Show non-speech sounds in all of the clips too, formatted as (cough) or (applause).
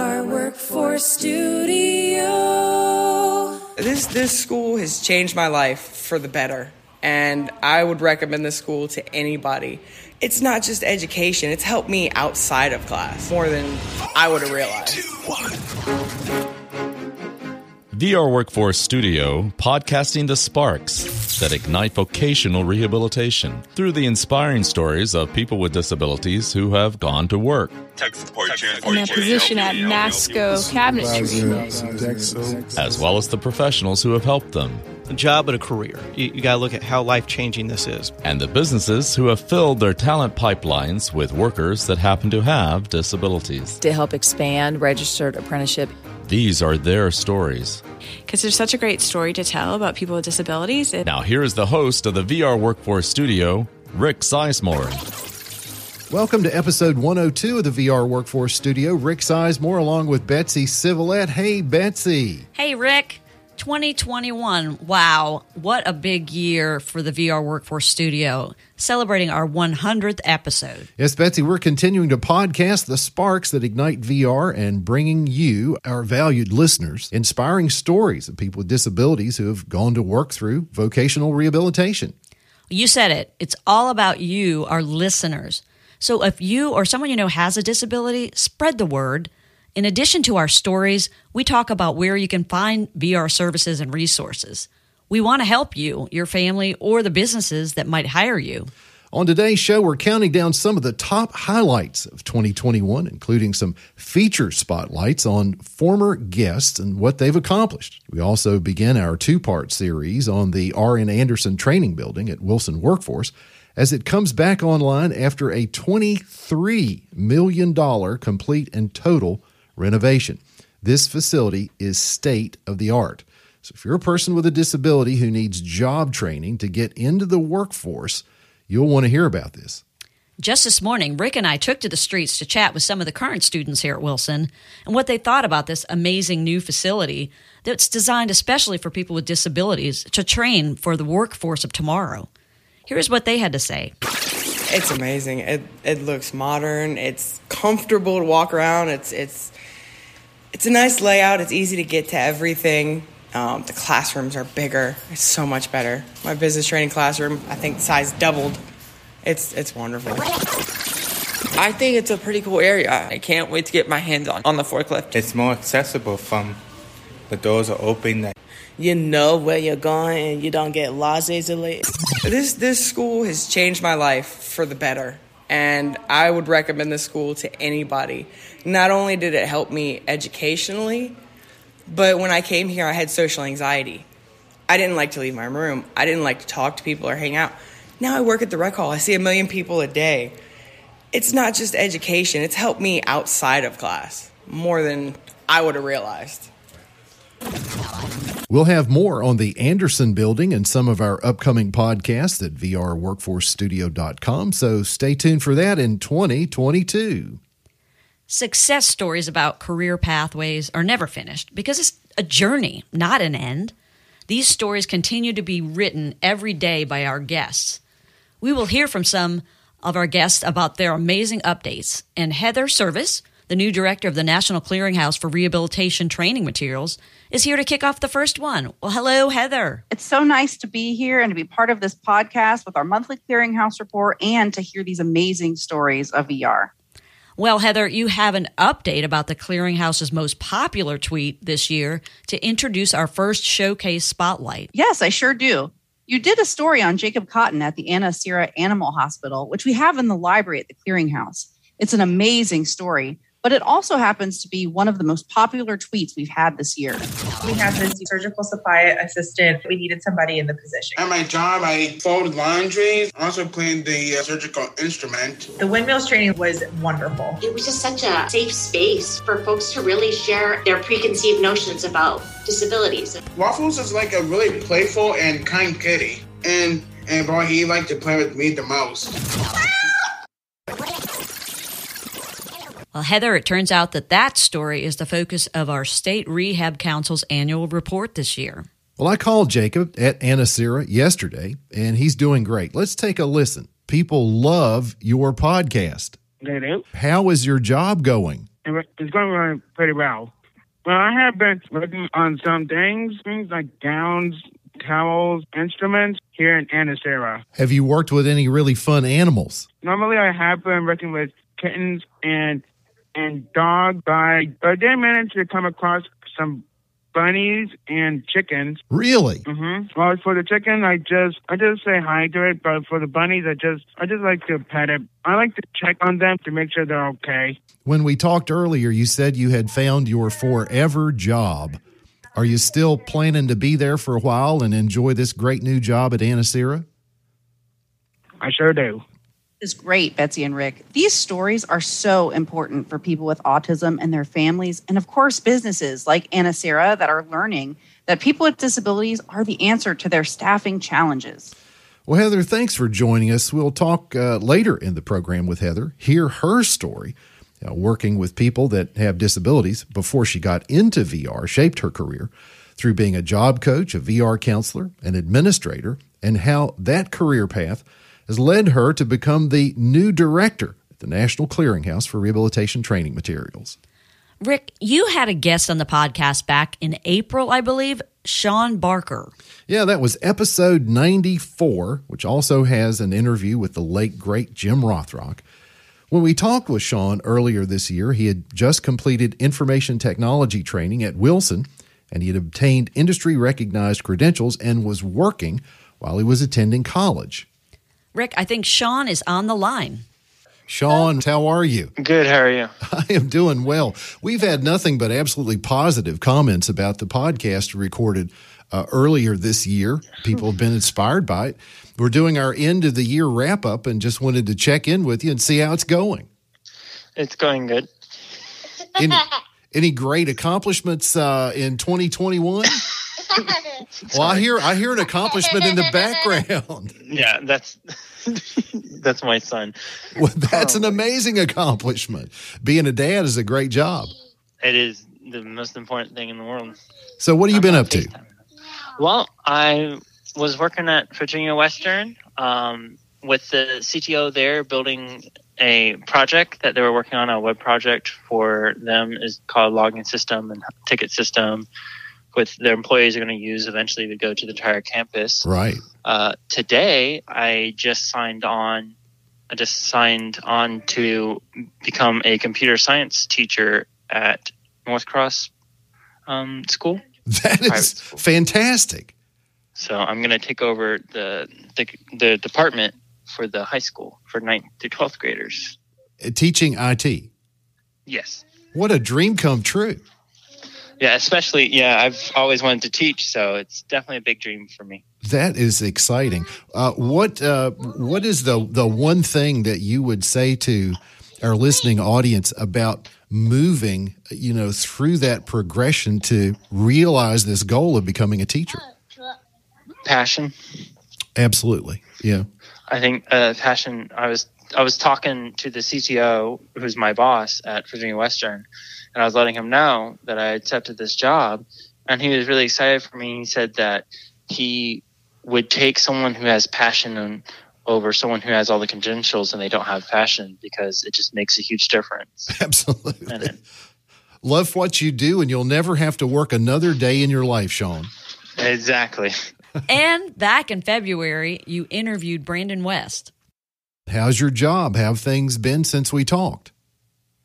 VR Workforce Studio. This this school has changed my life for the better, and I would recommend this school to anybody. It's not just education; it's helped me outside of class more than I would have realized. VR Workforce Studio, podcasting the sparks that ignite vocational rehabilitation through the inspiring stories of people with disabilities who have gone to work. Tech support channel. in a position at NASCO Cabinetry. Uh, as well as the professionals who have helped them, a job and a career. You, you got to look at how life changing this is. and the businesses who have filled their talent pipelines with workers that happen to have disabilities. to help expand registered apprenticeship. These are their stories. Because there's such a great story to tell about people with disabilities. It- Now, here is the host of the VR Workforce Studio, Rick Sizemore. Welcome to episode 102 of the VR Workforce Studio. Rick Sizemore along with Betsy Civilette. Hey, Betsy. Hey, Rick. 2021. Wow. What a big year for the VR Workforce Studio, celebrating our 100th episode. Yes, Betsy, we're continuing to podcast the sparks that ignite VR and bringing you, our valued listeners, inspiring stories of people with disabilities who have gone to work through vocational rehabilitation. You said it. It's all about you, our listeners. So if you or someone you know has a disability, spread the word. In addition to our stories, we talk about where you can find VR services and resources. We want to help you, your family, or the businesses that might hire you. On today's show, we're counting down some of the top highlights of 2021, including some feature spotlights on former guests and what they've accomplished. We also begin our two part series on the R.N. Anderson Training Building at Wilson Workforce as it comes back online after a $23 million complete and total renovation. This facility is state of the art. So if you're a person with a disability who needs job training to get into the workforce, you'll want to hear about this. Just this morning, Rick and I took to the streets to chat with some of the current students here at Wilson and what they thought about this amazing new facility that's designed especially for people with disabilities to train for the workforce of tomorrow. Here's what they had to say. It's amazing. It it looks modern. It's comfortable to walk around. It's it's it's a nice layout. It's easy to get to everything. Um, the classrooms are bigger. It's so much better. My business training classroom, I think, size doubled. It's it's wonderful. I think it's a pretty cool area. I can't wait to get my hands on on the forklift. It's more accessible from the doors are open. That you know where you're going and you don't get lost easily. This this school has changed my life for the better, and I would recommend this school to anybody. Not only did it help me educationally, but when I came here, I had social anxiety. I didn't like to leave my room. I didn't like to talk to people or hang out. Now I work at the rec hall. I see a million people a day. It's not just education, it's helped me outside of class more than I would have realized. We'll have more on the Anderson building and some of our upcoming podcasts at vrworkforcestudio.com. So stay tuned for that in 2022. Success stories about career pathways are never finished because it's a journey, not an end. These stories continue to be written every day by our guests. We will hear from some of our guests about their amazing updates. And Heather Service, the new director of the National Clearinghouse for Rehabilitation Training Materials, is here to kick off the first one. Well, hello, Heather. It's so nice to be here and to be part of this podcast with our monthly clearinghouse report and to hear these amazing stories of ER. Well, Heather, you have an update about the Clearinghouse's most popular tweet this year to introduce our first showcase spotlight. Yes, I sure do. You did a story on Jacob Cotton at the Anicira Animal Hospital, which we have in the library at the Clearinghouse. It's an amazing story, but it also happens to be one of the most popular tweets we've had this year. We have this surgical supply assistant. We needed somebody in the position. At my job, I folded laundry, also played the uh, surgical instrument. The windmills training was wonderful. It was just such a safe space for folks to really share their preconceived notions about disabilities. Waffles is like a really playful and kind kitty. And and boy, he liked to play with me the most. Well, Heather, it turns out that that story is the focus of our State Rehab Council's annual report this year. Well, I called Jacob at Anicira yesterday, and he's doing great. Let's take a listen. People love your podcast. They do. How is your job going? it's going pretty well. Well, I have been working on some things, things like gowns, towels, instruments here in Anicira. Have you worked with any really fun animals? Normally, I have been working with kittens and and dogs, but I did manage to come across some bunnies and chickens. Really? Mm-hmm. Well, for the chicken, I just I just say hi to it, but for the bunnies, I just I just like to pet it. I like to check on them to make sure they're okay. When we talked earlier, you said you had found your forever job. Are you still planning to be there for a while and enjoy this great new job at Anicira? I sure do. Is great, Betsy and Rick. These stories are so important for people with autism and their families, and of course, businesses like Anicira that are learning that people with disabilities are the answer to their staffing challenges. Well, Heather, thanks for joining us. We'll talk uh, later in the program with Heather, hear her story. Uh, working with people that have disabilities before she got into VR shaped her career through being a job coach, a VR counselor, an administrator, and how that career path has led her to become the new director at the National Clearinghouse for Rehabilitation Training Materials. Rick, you had a guest on the podcast back in April, I believe, Sean Barker. Yeah, that was episode 94, which also has an interview with the late, great Jim Rothrock. When we talked with Sean earlier this year, he had just completed information technology training at Wilson and he had obtained industry recognized credentials and was working while he was attending college. Rick, I think Sean is on the line. Sean, how are you? Good. How are you? (laughs) I am doing well. We've had nothing but absolutely positive comments about the podcast recorded uh, earlier this year. People have been inspired by it. We're doing our end of the year wrap up and just wanted to check in with you and see how it's going. It's going good. Any, any great accomplishments uh, in 2021? (laughs) (laughs) well, I hear I hear an accomplishment in the background. (laughs) Yeah, that's that's my son. Well, that's an amazing accomplishment. Being a dad is a great job. It is the most important thing in the world. So, what have you been up to? Well, I was working at Virginia Western um, with the CTO there, building a project that they were working on. A web project for them is called logging system and ticket system, with their employees are going to use eventually to go to the entire campus. Right. Uh, today, I just signed on. I just signed on to become a computer science teacher at North Cross um, School. (laughs) That is fantastic. So I'm going to take over the, the the department for the high school for 9th through 12th graders. Uh, Teaching IT. Yes. What a dream come true. Yeah, especially yeah, I've always wanted to teach, so it's definitely a big dream for me. That is exciting. Uh, what uh, what is the the one thing that you would say to our listening audience about moving, you know, through that progression to realize this goal of becoming a teacher? Passion. Absolutely. Yeah. I think uh, passion. I was I was talking to the CTO, who's my boss at Virginia Western, and I was letting him know that I accepted this job, and he was really excited for me. He said that he would take someone who has passion and over someone who has all the credentials and they don't have passion because it just makes a huge difference. (laughs) Absolutely. Love what you do, and you'll never have to work another day in your life, Sean. Exactly. (laughs) (laughs) and back in February, you interviewed Brandon West. How's your job? Have things been since we talked?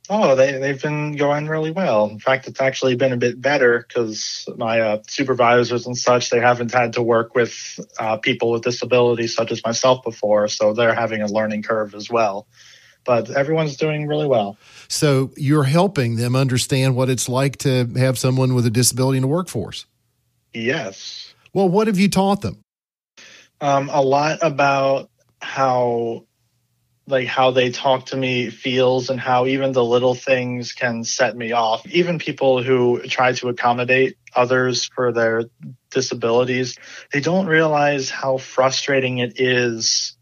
Oh, they, they've been going really well. In fact, it's actually been a bit better because my uh, supervisors and such, they haven't had to work with uh, people with disabilities such as myself before. So they're having a learning curve as well. But everyone's doing really well. So you're helping them understand what it's like to have someone with a disability in the workforce? Yes. Well, what have you taught them? Um, a lot about how like how they talk to me feels and how even the little things can set me off. Even people who try to accommodate others for their disabilities, they don't realize how frustrating it is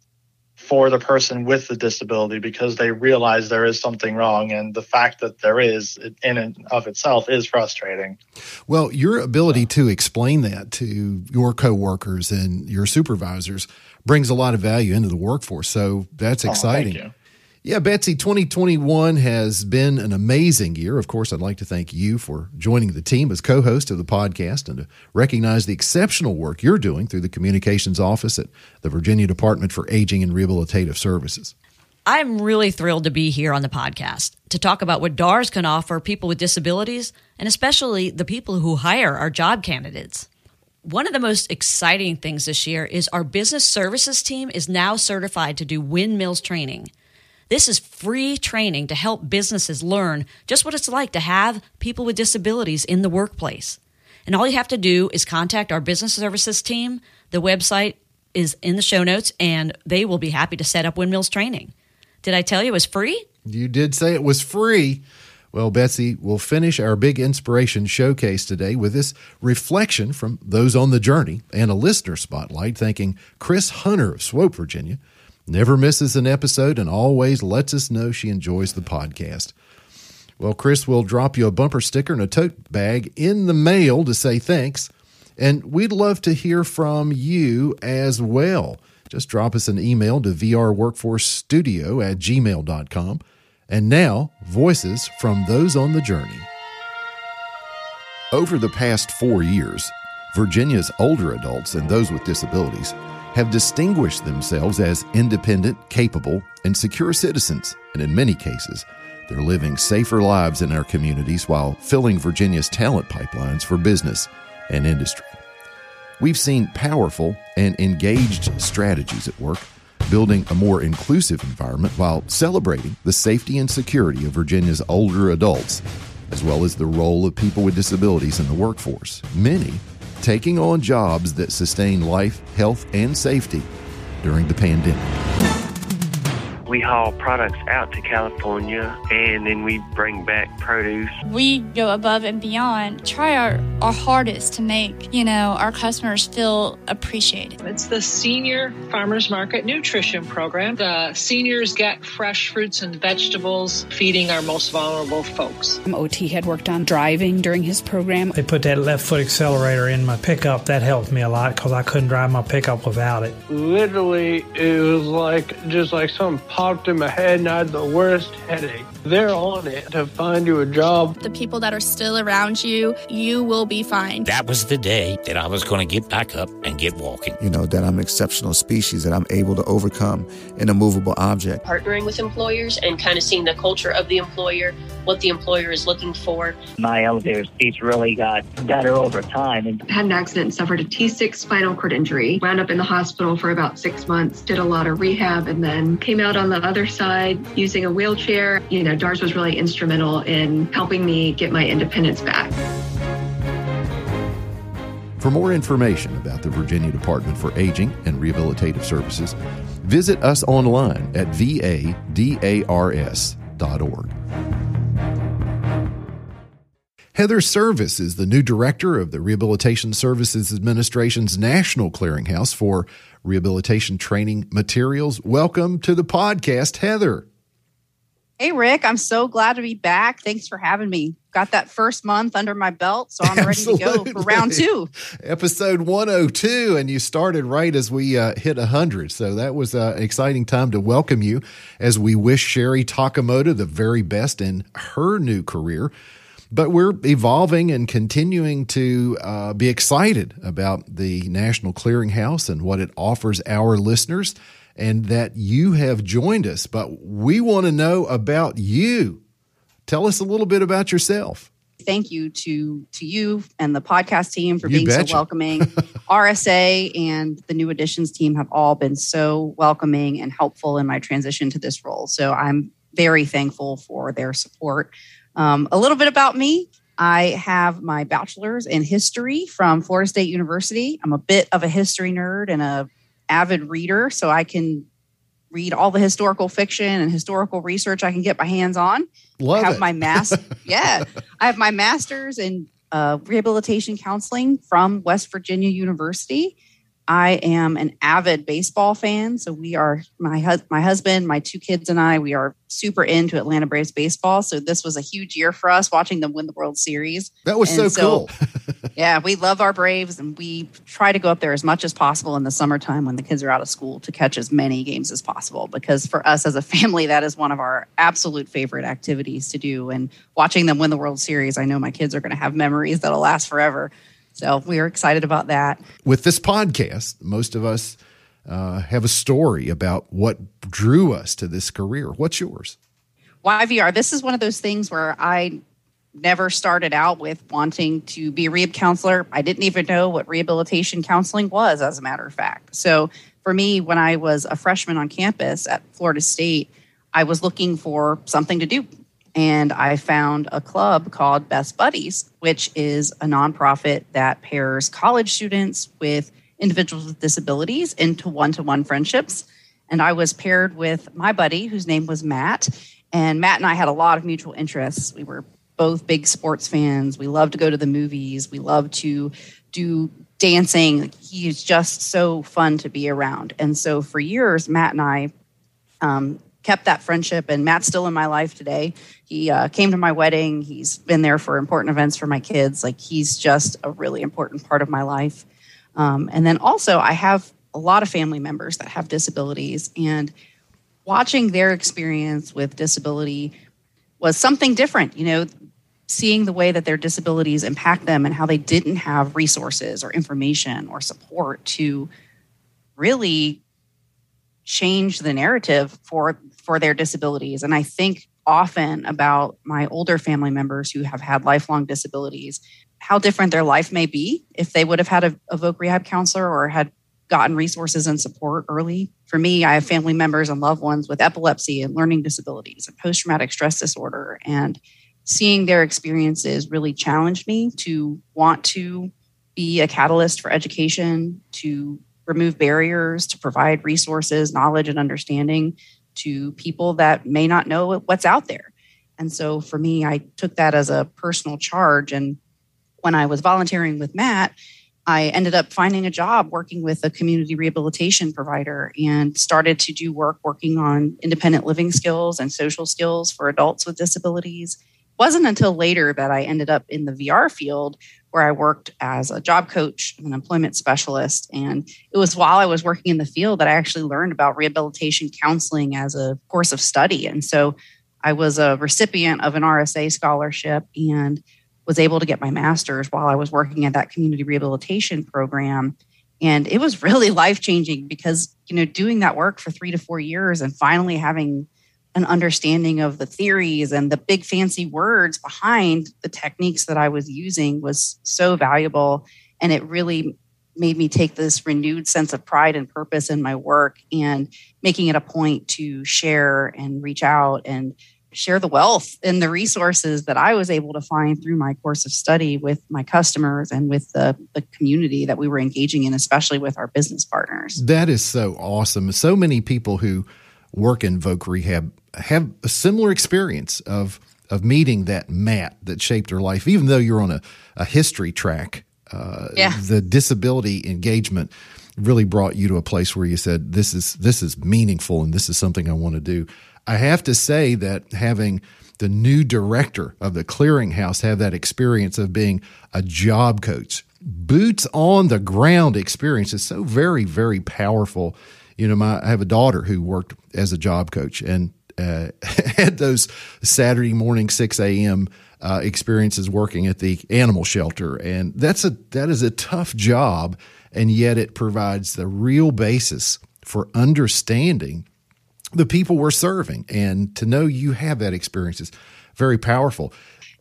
for the person with the disability because they realize there is something wrong and the fact that there is in and of itself is frustrating. Well, your ability to explain that to your coworkers and your supervisors brings a lot of value into the workforce. So that's oh, exciting. Oh, Yeah, Betsy, 2021 has been an amazing year. Of course, I'd like to thank you for joining the team as co host of the podcast and to recognize the exceptional work you're doing through the communications office at the Virginia Department for Aging and Rehabilitative Services. I'm really thrilled to be here on the podcast to talk about what DARS can offer people with disabilities and especially the people who hire our job candidates. One of the most exciting things this year is our business services team is now certified to do windmills training. This is free training to help businesses learn just what it's like to have people with disabilities in the workplace. And all you have to do is contact our business services team. The website is in the show notes, and they will be happy to set up windmills training. Did I tell you it was free? You did say it was free. Well, Betsy, we'll finish our big inspiration showcase today with this reflection from those on the journey and a listener spotlight thanking Chris Hunter of Swoope, Virginia never misses an episode, and always lets us know she enjoys the podcast. Well, Chris will drop you a bumper sticker and a tote bag in the mail to say thanks. And we'd love to hear from you as well. Just drop us an email to vrworkforcestudio at gmail.com. And now, voices from those on the journey. Over the past four years, Virginia's older adults and those with disabilities have distinguished themselves as independent, capable, and secure citizens, and in many cases, they're living safer lives in our communities while filling Virginia's talent pipelines for business and industry. We've seen powerful and engaged strategies at work, building a more inclusive environment while celebrating the safety and security of Virginia's older adults, as well as the role of people with disabilities in the workforce. Many taking on jobs that sustain life, health, and safety during the pandemic. We haul products out to California and then we bring back produce. We go above and beyond, try our, our hardest to make, you know, our customers feel appreciated. It's the Senior Farmers Market Nutrition Program. The seniors get fresh fruits and vegetables, feeding our most vulnerable folks. OT had worked on driving during his program. They put that left foot accelerator in my pickup. That helped me a lot because I couldn't drive my pickup without it. Literally, it was like just like some popped in my head and I had the worst headache. They're on it to find you a job. The people that are still around you, you will be fine. That was the day that I was going to get back up and get walking. You know, that I'm an exceptional species, that I'm able to overcome an immovable object. Partnering with employers and kind of seeing the culture of the employer, what the employer is looking for. My elevator speech really got better over time. And had an accident and suffered a T6 spinal cord injury. Wound up in the hospital for about six months, did a lot of rehab, and then came out on the other side using a wheelchair. You know, DARS was really instrumental in helping me get my independence back. For more information about the Virginia Department for Aging and Rehabilitative Services, visit us online at vadars.org. Heather Service is the new director of the Rehabilitation Services Administration's National Clearinghouse for Rehabilitation Training Materials. Welcome to the podcast, Heather. Hey, Rick, I'm so glad to be back. Thanks for having me. Got that first month under my belt, so I'm Absolutely. ready to go for round two. Episode 102, and you started right as we uh, hit 100. So that was uh, an exciting time to welcome you as we wish Sherry Takamoto the very best in her new career but we're evolving and continuing to uh, be excited about the National Clearinghouse and what it offers our listeners, and that you have joined us. But we want to know about you. Tell us a little bit about yourself. Thank you to to you and the podcast team for you being betcha. so welcoming. (laughs) RSA and the New Editions team have all been so welcoming and helpful in my transition to this role. So I'm very thankful for their support. Um, a little bit about me. I have my bachelor's in history from Florida State University. I'm a bit of a history nerd and a avid reader, so I can read all the historical fiction and historical research I can get my hands on. Love I have it. my mass. (laughs) yeah, I have my master's in uh, rehabilitation counseling from West Virginia University. I am an avid baseball fan. So we are my hus- my husband, my two kids, and I. We are super into Atlanta Braves baseball. So this was a huge year for us watching them win the World Series. That was so, And cool. (laughs) (laughs) yeah, we love our Braves, and we try to go up there as much as possible in the summertime when the kids are out of school to catch as many games as possible. Because for us as a family, that is one of our absolute favorite activities to do. And watching them win the World Series, I know my kids are going to have memories that'll last forever. So we are excited about that. With this podcast, most of us uh, have a story about what drew us to this career. What's yours? YVR, this is one of those things where I never started out with wanting to be a rehab counselor. I didn't even know what rehabilitation counseling was, as a matter of fact. So for me, when I was a freshman on campus at Florida State, I was looking for something to do. And I found a club called Best Buddies, which is a nonprofit that pairs college students with individuals with disabilities into one to one friendships. And I was paired with my buddy, whose name was Matt. And Matt and I had a lot of mutual interests. We were both big sports fans. We loved to go to the movies. We loved to do dancing. He's just so fun to be around. And so for years, Matt and I um, kept that friendship. And Matt's still in my life today. He uh, came to my wedding. He's been there for important events for my kids. Like he's just a really important part of my life. Um, and then also, I have a lot of family members that have disabilities, and watching their experience with disability was something different. You know, seeing the way that their disabilities impact them and how they didn't have resources or information or support to really change the narrative for for their disabilities. And i think often about my older family members who have had lifelong disabilities how different their life may be if they would have had a, a voc rehab counselor or had gotten resources and support early. For me i have family members and loved ones with epilepsy and learning disabilities and post-traumatic stress disorder. And seeing their experiences really challenged me to want to be a catalyst for education to remove barriers to provide resources knowledge and understanding to people that may not know what's out there. And so for me i took that as a personal charge. And when i was volunteering with matt i ended up finding a job working with a community rehabilitation provider and started to do work working on independent living skills and social skills for adults with disabilities. It wasn't until later that I ended up in the VR field where I worked as a job coach and an employment specialist. And it was while I was working in the field that I actually learned about rehabilitation counseling as a course of study. And so I was a recipient of an RSA scholarship and was able to get my master's while I was working at that community rehabilitation program. And it was (laughs) really life changing because, you know, doing that work for three to four years and finally having an understanding of the theories and the big fancy words behind the techniques that I was using was so valuable. And it really made me take this renewed sense of pride and purpose in my work and making it a point to share and reach out and share the wealth and the resources that I was able to find through my course of study with my customers and with the, the community that we were engaging in, especially with our business partners. That is so awesome. So many people who work in Voc Rehab have a similar experience of of meeting that Matt that shaped their life. Even though you're on a, a history track, uh, Yeah. the disability engagement really brought you to a place where you said, "This is this is meaningful, and this is something I want to do." I have to say that having the new director of the clearinghouse have that experience of being a job coach, boots on the ground experience is so very, very powerful. You know, my I have a daughter who worked as a job coach and uh, (laughs) had those Saturday morning six a.m. Uh, experiences working at the animal shelter, and that's a that is a tough job, and yet it provides the real basis for understanding the people we're serving, and to know you have that experience is very powerful.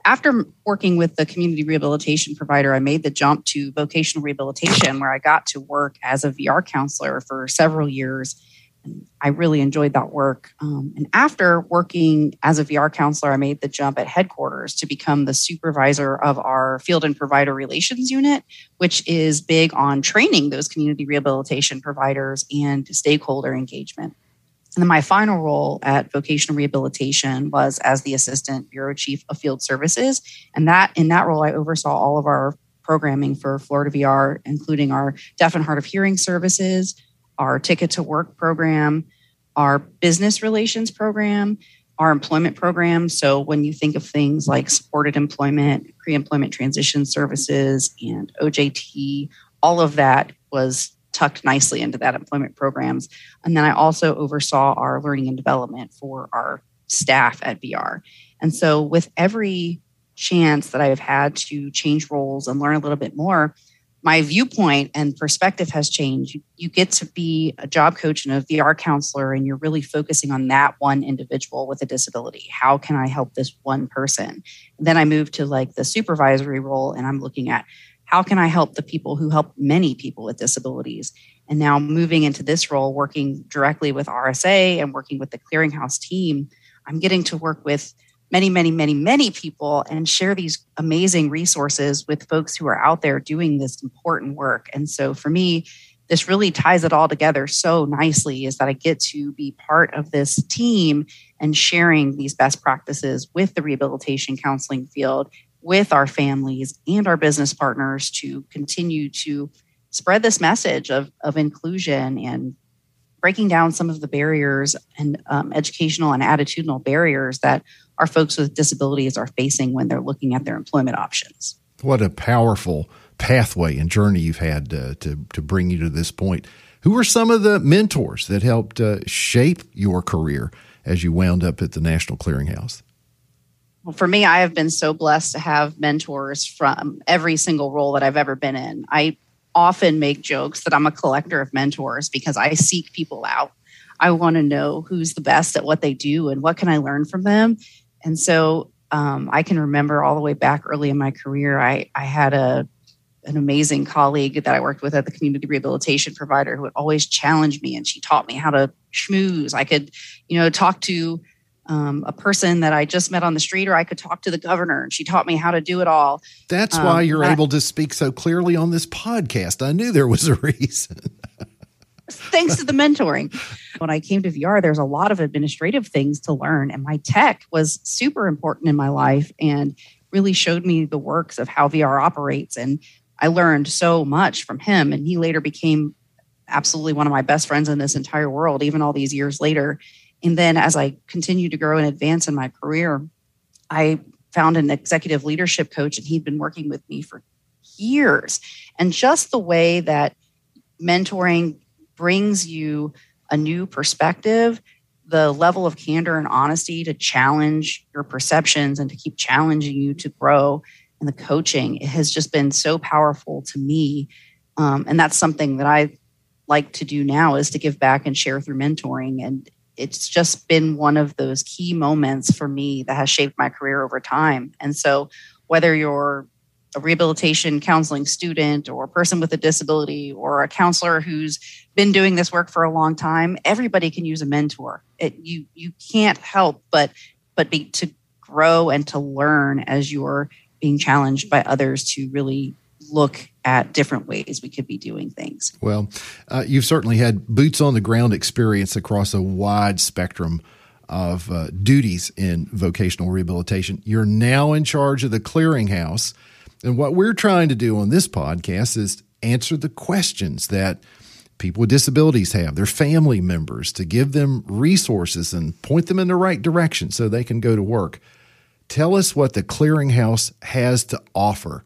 after working with the community rehabilitation provider, I made the jump to vocational rehabilitation, where I got to work as a VR counselor for several years. And I really enjoyed that work. Um, and after working as a VR counselor, I made the jump at headquarters to become the supervisor of our field and provider relations unit, which is big on training those community rehabilitation providers and stakeholder engagement. And then my final role at vocational rehabilitation was as the assistant bureau chief of field services. And that in that role, I oversaw all of our programming for Florida VR, including our deaf and hard of hearing services, our ticket to work program, our business relations program, our employment program. So when you think of things like supported employment, pre employment transition services, and OJT, all of that was tucked nicely into that employment programs. And then I also oversaw our learning and development for our staff at VR. And so with every chance that I've had to change roles and learn a little bit more, my viewpoint and perspective has changed. You, get to be a job coach and a VR counselor, and you're really focusing on that one individual with a disability. How can I help this one person? And then I moved to like the supervisory role, and I'm looking at how can I help the people who help many people with disabilities? And now moving into this role, working directly with RSA and working with the clearinghouse team, I'm getting to work with many, many, many, many people and share these amazing resources with folks who are out there doing this important work. And so for me, this really ties it all together so nicely is that I get to be part of this team and sharing these best practices with the rehabilitation counseling field with our families and our business partners to continue to spread this message of, of inclusion and breaking down some of the barriers and um, educational and attitudinal barriers that our folks with disabilities are facing when they're looking at their employment options. What a powerful pathway and journey you've had uh, to, to bring you to this point. Who are some of the mentors that helped uh, shape your career as you wound up at the National Clearinghouse? Well, for me, I have been so blessed to have mentors from every single role that I've ever been in. I often make jokes that I'm a collector of mentors because I seek people out. I want to know who's the best at what they do and what can I learn from them. And so um, I can remember all the way back early in my career, I, I had a an amazing colleague that I worked with at the community rehabilitation provider who would always challenge me and she taught me how to schmooze. I could, you know, talk to um, a person that I just met on the street, or I could talk to the governor, and she taught me how to do it all. That's um, why you're able to speak so clearly on this podcast. I knew there was a (laughs) reason. thanks to the mentoring. When I came to VR, there's a lot of administrative things to learn, and my tech was super important in my life and really showed me the works of how VR operates. And I learned so much from him, and he later became absolutely one of my best friends in this entire world, even all these years later. And then as I continued to grow and advance in my career, I found an executive leadership coach, and he'd been working with me for years. And just the way that mentoring brings you a new perspective, the level of candor and honesty to challenge your perceptions and to keep challenging you to grow, and the coaching it has just been so powerful to me. Um, and that's something that I like to do now is to give back and share through mentoring and it's just been one of those key moments for me that has shaped my career over time. And so, whether you're a rehabilitation counseling student or a person with a disability or a counselor who's been doing this work for a long time, everybody can use a mentor. It, you you can't help but but be to grow and to learn as you're being challenged by others to really look at different ways we could be doing things. Well, uh, you've certainly had boots on the ground experience across a wide spectrum of uh, duties in vocational rehabilitation. You're now in charge of the clearinghouse. And what we're trying to do on this podcast is answer the questions that people with disabilities have, their family members, to give them resources and point them in the right direction so they can go to work. Tell us what the clearinghouse has to offer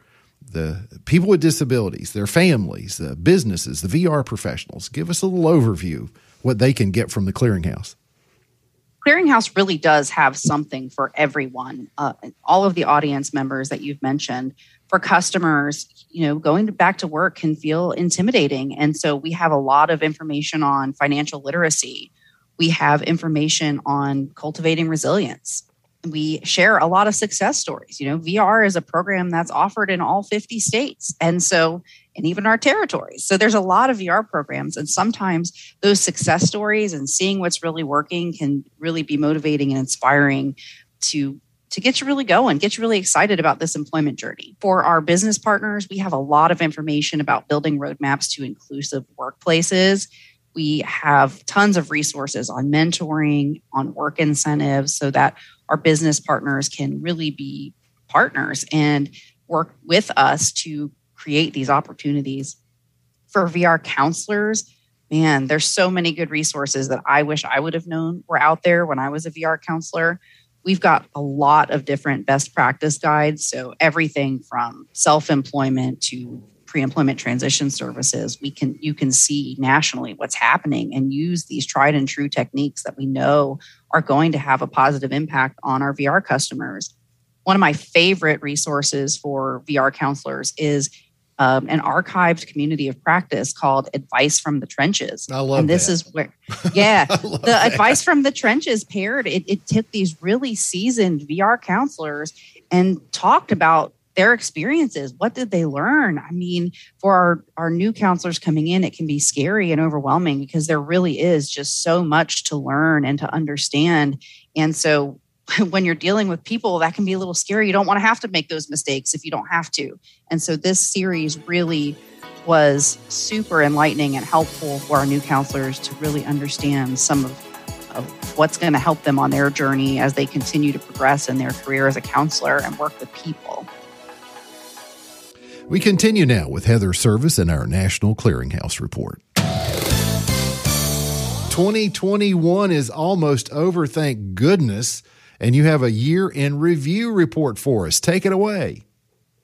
the people with disabilities, their families, the businesses, the VR professionals. Give us a little overview what they can get from the clearinghouse. Clearinghouse really does have something for everyone. Uh, all of the audience members that you've mentioned, for customers, you know, going back to work can feel intimidating. And so we have a lot of information on financial literacy. We have information on cultivating resilience we share a lot of success stories. You know, VR is a program that's offered in all 50 states. And so, and even our territories. So there's a lot of VR programs. And sometimes those success stories and seeing what's really working can really be motivating and inspiring to to get you really going, get you really excited about this employment journey. For our business partners, we have a lot of information about building roadmaps to inclusive workplaces. We have tons of resources on mentoring, on work incentives, so that our business partners can really be partners and work with us to create these opportunities. For VR counselors, man, there's so many good resources that I wish I would have known were out there when I was a VR counselor. We've got a lot of different best practice guides. So, everything from self employment to pre-employment transition services we can you can see nationally what's happening and use these tried and true techniques that we know are going to have a positive impact on our VR customers. One of my favorite resources for VR counselors is um, an archived community of practice called Advice from the Trenches. I love And this that. is where, yeah, (laughs) the advice from the trenches paired. It, it took these really seasoned VR counselors and talked about their experiences. What did they learn? I mean, for our, our new counselors coming in, it can be scary and overwhelming because there really is just so much to learn and to understand. And so (laughs) when you're dealing with people, that can be a little scary. You don't want to have to make those mistakes if you don't have to. And so this series really was super enlightening and helpful for our new counselors to really understand some of, of what's going to help them on their journey as they continue to progress in their career as a counselor and work with people. We continue now with Heather Service in our National Clearinghouse Report. 2021 is almost over, thank goodness. And you have a year in review report for us. Take it away.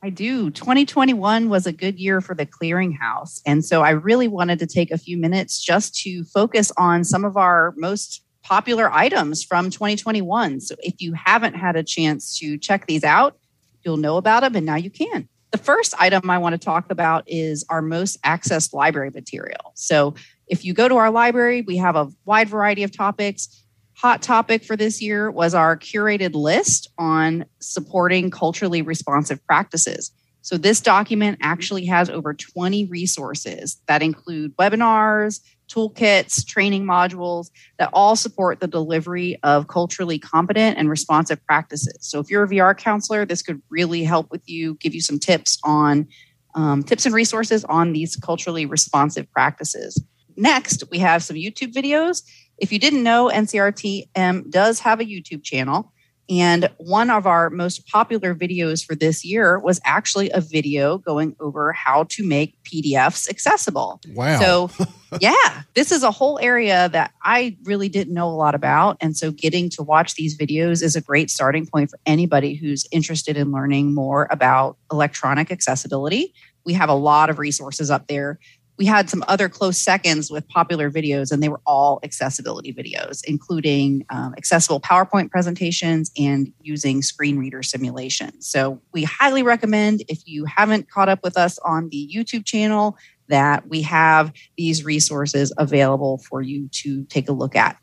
I do. 2021 was a good year for the clearinghouse. And so I really wanted to take a few minutes just to focus on some of our most popular items from 2021. So if you haven't had a chance to check these out, you'll know about them and now you can. The first item I want to talk about is our most accessed library material. So if you go to our library, we have a wide variety of topics. Hot topic for this year was our curated list on supporting culturally responsive practices. So, this document actually has over 20 resources that include webinars, toolkits, training modules that all support the delivery of culturally competent and responsive practices. So, if you're a VR counselor, this could really help with you, give you some tips on um, tips and resources on these culturally responsive practices. Next, we have some YouTube videos. If you didn't know, NCRTM does have a YouTube channel. And one of our most popular videos for this year was actually a video going over how to make PDFs accessible. Wow. So, (laughs) yeah, this is a whole area that I really didn't know a lot about. And so, getting to watch these videos is a great starting point for anybody who's interested in learning more about electronic accessibility. We have a lot of resources up there we had some other close seconds with popular videos, and they were all accessibility videos, including um, accessible PowerPoint presentations and using screen reader simulations. So, we highly recommend if you haven't caught up with us on the YouTube channel, that we have these resources available for you to take a look at.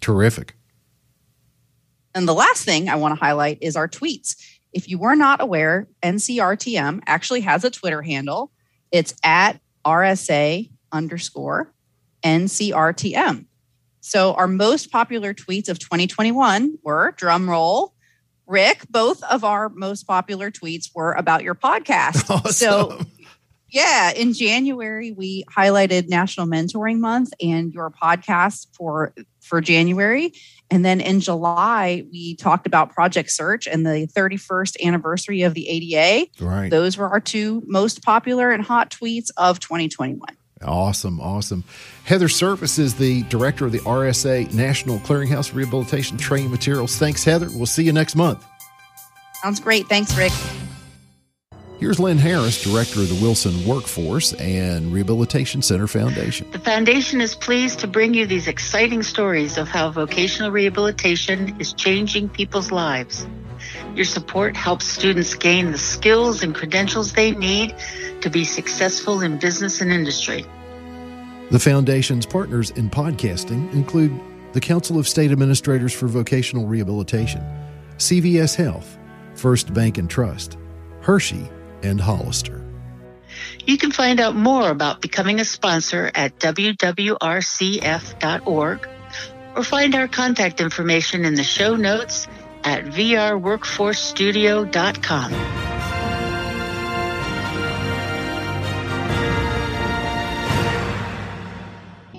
Terrific. And the last thing I want to highlight is our tweets. If you were not aware, NCRTM actually has a Twitter handle. It's at RSA underscore NCRTM. So our most popular tweets of 2021 were drum roll. Rick, both of our most popular tweets were about your podcast. (laughs) Awesome. So yeah, in January we highlighted National Mentoring Month and your podcast for for January. And then in July we talked about Project Search and the 31st anniversary of the ADA. Right. Those were our two most popular and hot tweets of 2021. Awesome, awesome. Heather Service is the director of the RSA National Clearinghouse Rehabilitation Training Materials. Thanks, Heather. We'll see you next month. Sounds great. Thanks, Rick. Here's Lynn Harris, director of the Wilson Workforce and Rehabilitation Center Foundation. The Foundation is pleased to bring you these exciting stories of how vocational rehabilitation is changing people's lives. Your support helps students gain the skills and credentials they need to be successful in business and industry. The Foundation's partners in podcasting include the Council of State Administrators for Vocational Rehabilitation, CVS Health, First Bank and Trust, Hershey, and Hollister. You can find out more about becoming a sponsor at wwrcf.org or find our contact information in the show notes at vrworkforcestudio.com.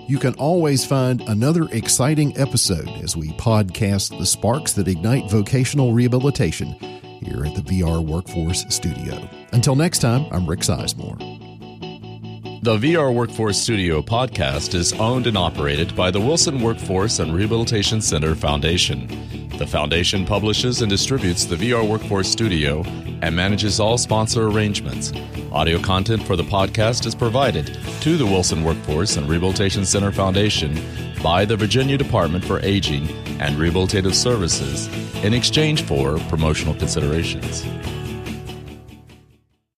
You can always find another exciting episode as we podcast the sparks that ignite vocational rehabilitation here at the VR Workforce Studio. Until next time, I'm Rick Sizemore. The VR Workforce Studio podcast is owned and operated by the Wilson Workforce and Rehabilitation Center Foundation. The foundation publishes and distributes the VR Workforce Studio and manages all sponsor arrangements. Audio content for the podcast is provided to the Wilson Workforce and Rehabilitation Center Foundation by the Virginia Department for Aging and Rehabilitative Services in exchange for promotional considerations.